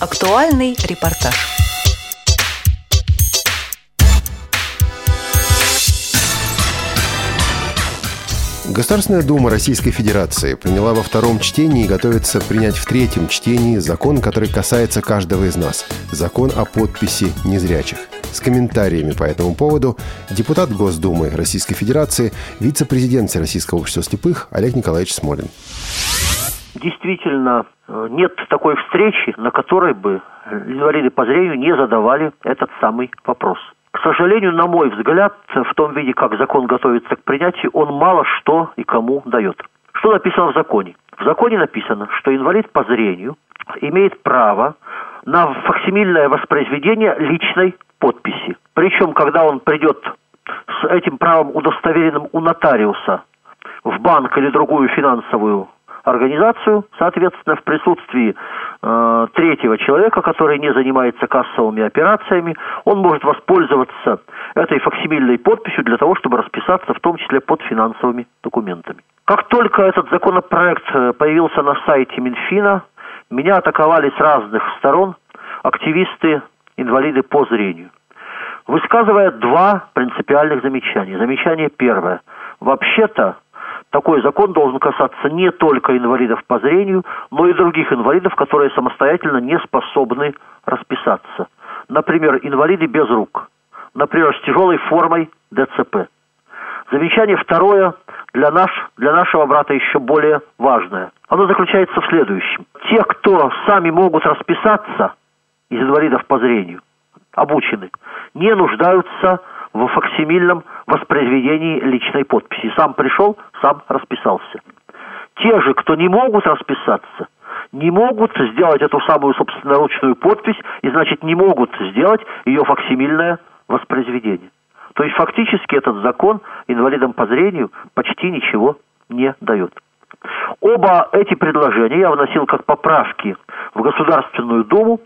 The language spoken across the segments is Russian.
Актуальный репортаж. Государственная Дума Российской Федерации приняла во втором чтении и готовится принять в третьем чтении закон, который касается каждого из нас. Закон о подписи незрячих. С комментариями по этому поводу депутат Госдумы Российской Федерации, вице-президент Российского общества слепых Олег Николаевич Смолин. Действительно, э, нет такой встречи, на которой бы инвалиды по зрению не задавали этот самый вопрос. К сожалению, на мой взгляд, в том виде, как закон готовится к принятию, он мало что и кому дает. Что написано в законе? В законе написано, что инвалид по зрению имеет право на факсимильное воспроизведение личной подписи. Причем, когда он придет с этим правом удостоверенным у нотариуса в банк или другую финансовую организацию, соответственно, в присутствии э, третьего человека, который не занимается кассовыми операциями, он может воспользоваться этой факсимильной подписью для того, чтобы расписаться в том числе под финансовыми документами. Как только этот законопроект э, появился на сайте Минфина, меня атаковали с разных сторон активисты, инвалиды по зрению, высказывая два принципиальных замечания. Замечание первое. Вообще-то такой закон должен касаться не только инвалидов по зрению, но и других инвалидов, которые самостоятельно не способны расписаться. Например, инвалиды без рук. Например, с тяжелой формой ДЦП. Замечание второе для, наш, для нашего брата еще более важное. Оно заключается в следующем. Те, кто сами могут расписаться из инвалидов по зрению, обучены, не нуждаются в факсимильном воспроизведении личной подписи. Сам пришел, сам расписался. Те же, кто не могут расписаться, не могут сделать эту самую собственноручную подпись и, значит, не могут сделать ее факсимильное воспроизведение. То есть фактически этот закон инвалидам по зрению почти ничего не дает. Оба эти предложения я вносил как поправки в Государственную Думу.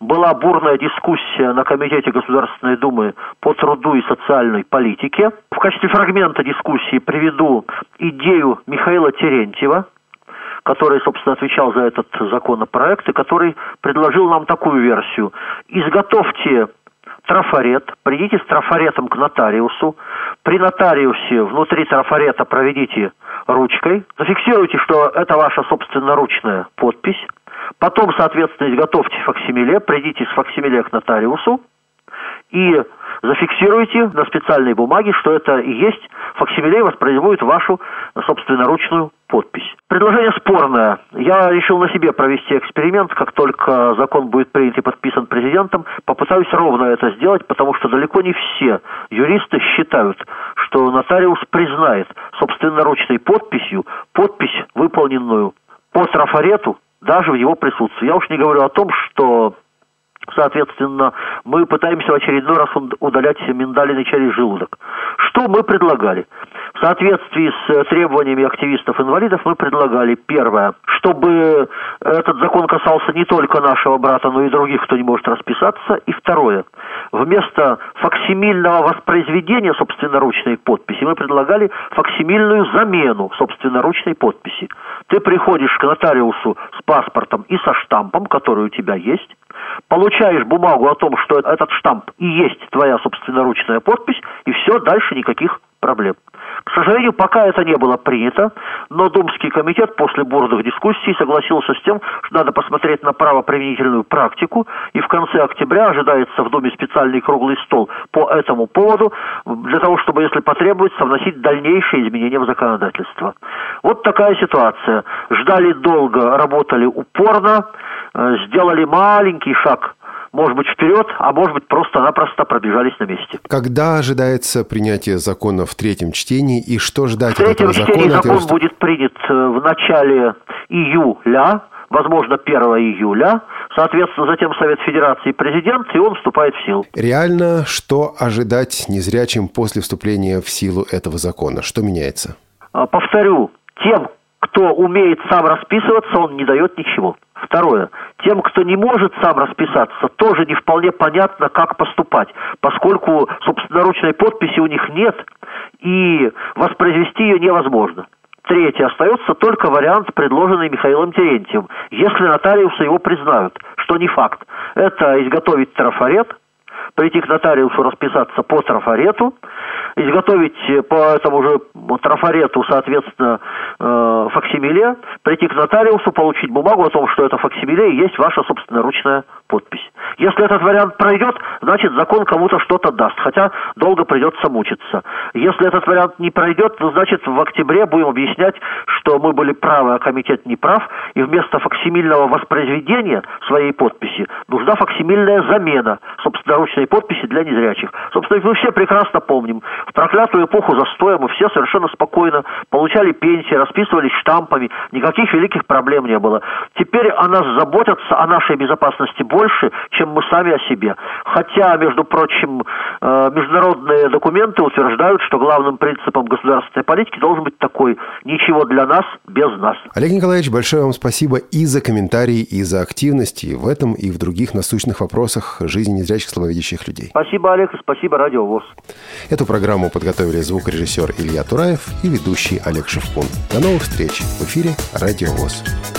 Была бурная дискуссия на Комитете Государственной Думы по труду и социальной политике. В качестве фрагмента дискуссии приведу идею Михаила Терентьева, который, собственно, отвечал за этот законопроект и который предложил нам такую версию. Изготовьте трафарет, придите с трафаретом к нотариусу, при нотариусе внутри трафарета проведите ручкой, зафиксируйте, что это ваша собственноручная подпись, потом, соответственно, изготовьте факсимиле, придите с факсимиле к нотариусу и зафиксируйте на специальной бумаге, что это и есть факсимиле воспроизводит вашу собственноручную подпись. Предложение спорное. Я решил на себе провести эксперимент. Как только закон будет принят и подписан президентом, попытаюсь ровно это сделать, потому что далеко не все юристы считают, что нотариус признает собственноручной подписью подпись, выполненную по трафарету, даже в его присутствии. Я уж не говорю о том, что Соответственно, мы пытаемся в очередной раз удалять миндалины через желудок. Что мы предлагали? В соответствии с э, требованиями активистов-инвалидов мы предлагали первое, чтобы этот закон касался не только нашего брата, но и других, кто не может расписаться. И второе, вместо факсимильного воспроизведения собственноручной подписи мы предлагали факсимильную замену собственноручной подписи. Ты приходишь к нотариусу с паспортом и со штампом, который у тебя есть, получаешь бумагу о том, что этот штамп и есть твоя собственноручная подпись, и все, дальше никаких проблем. Сожалению, пока это не было принято, но Думский комитет после бурных дискуссий согласился с тем, что надо посмотреть на правоприменительную практику, и в конце октября ожидается в Думе специальный круглый стол по этому поводу, для того, чтобы, если потребуется, вносить дальнейшие изменения в законодательство. Вот такая ситуация. Ждали долго, работали упорно, э, сделали маленький шаг может быть, вперед, а может быть, просто-напросто пробежались на месте. Когда ожидается принятие закона в третьем чтении и что ждать в третьем от этого чтении закона? закон будет принят э, в начале июля, возможно, 1 июля. Соответственно, затем Совет Федерации президент, и он вступает в силу. Реально, что ожидать незрячим после вступления в силу этого закона? Что меняется? А, повторю, тем, кто умеет сам расписываться, он не дает ничего. Второе. Тем, кто не может сам расписаться, тоже не вполне понятно, как поступать, поскольку собственноручной подписи у них нет, и воспроизвести ее невозможно. Третье. Остается только вариант, предложенный Михаилом Терентьевым. Если нотариусы его признают, что не факт, это изготовить трафарет, прийти к нотариусу расписаться по трафарету, изготовить по этому же трафарету, соответственно, э, факсимиле, прийти к нотариусу, получить бумагу о том, что это факсимиле и есть ваша собственноручная подпись. Если этот вариант пройдет, значит закон кому-то что-то даст, хотя долго придется мучиться. Если этот вариант не пройдет, то значит в октябре будем объяснять, что мы были правы, а комитет не прав, и вместо факсимильного воспроизведения своей подписи нужна факсимильная замена собственноручной подписи для незрячих. Собственно, мы все прекрасно помним, в проклятую эпоху застоя мы все совершенно спокойно получали пенсии, расписывались штампами, никаких великих проблем не было. Теперь о нас заботятся, о нашей безопасности больше, чем мы сами о себе. Хотя, между прочим, э, международные документы утверждают, что главным принципом государственной политики должен быть такой – ничего для нас без нас. Олег Николаевич, большое вам спасибо и за комментарии, и за активность и в этом, и в других насущных вопросах жизни незрячих слабовидящих людей. Спасибо, Олег, спасибо, Радио ВОЗ. Эту программу подготовили звукорежиссер Илья Тураев и ведущий Олег Шевкун. До новых встреч в эфире Радио ВОЗ.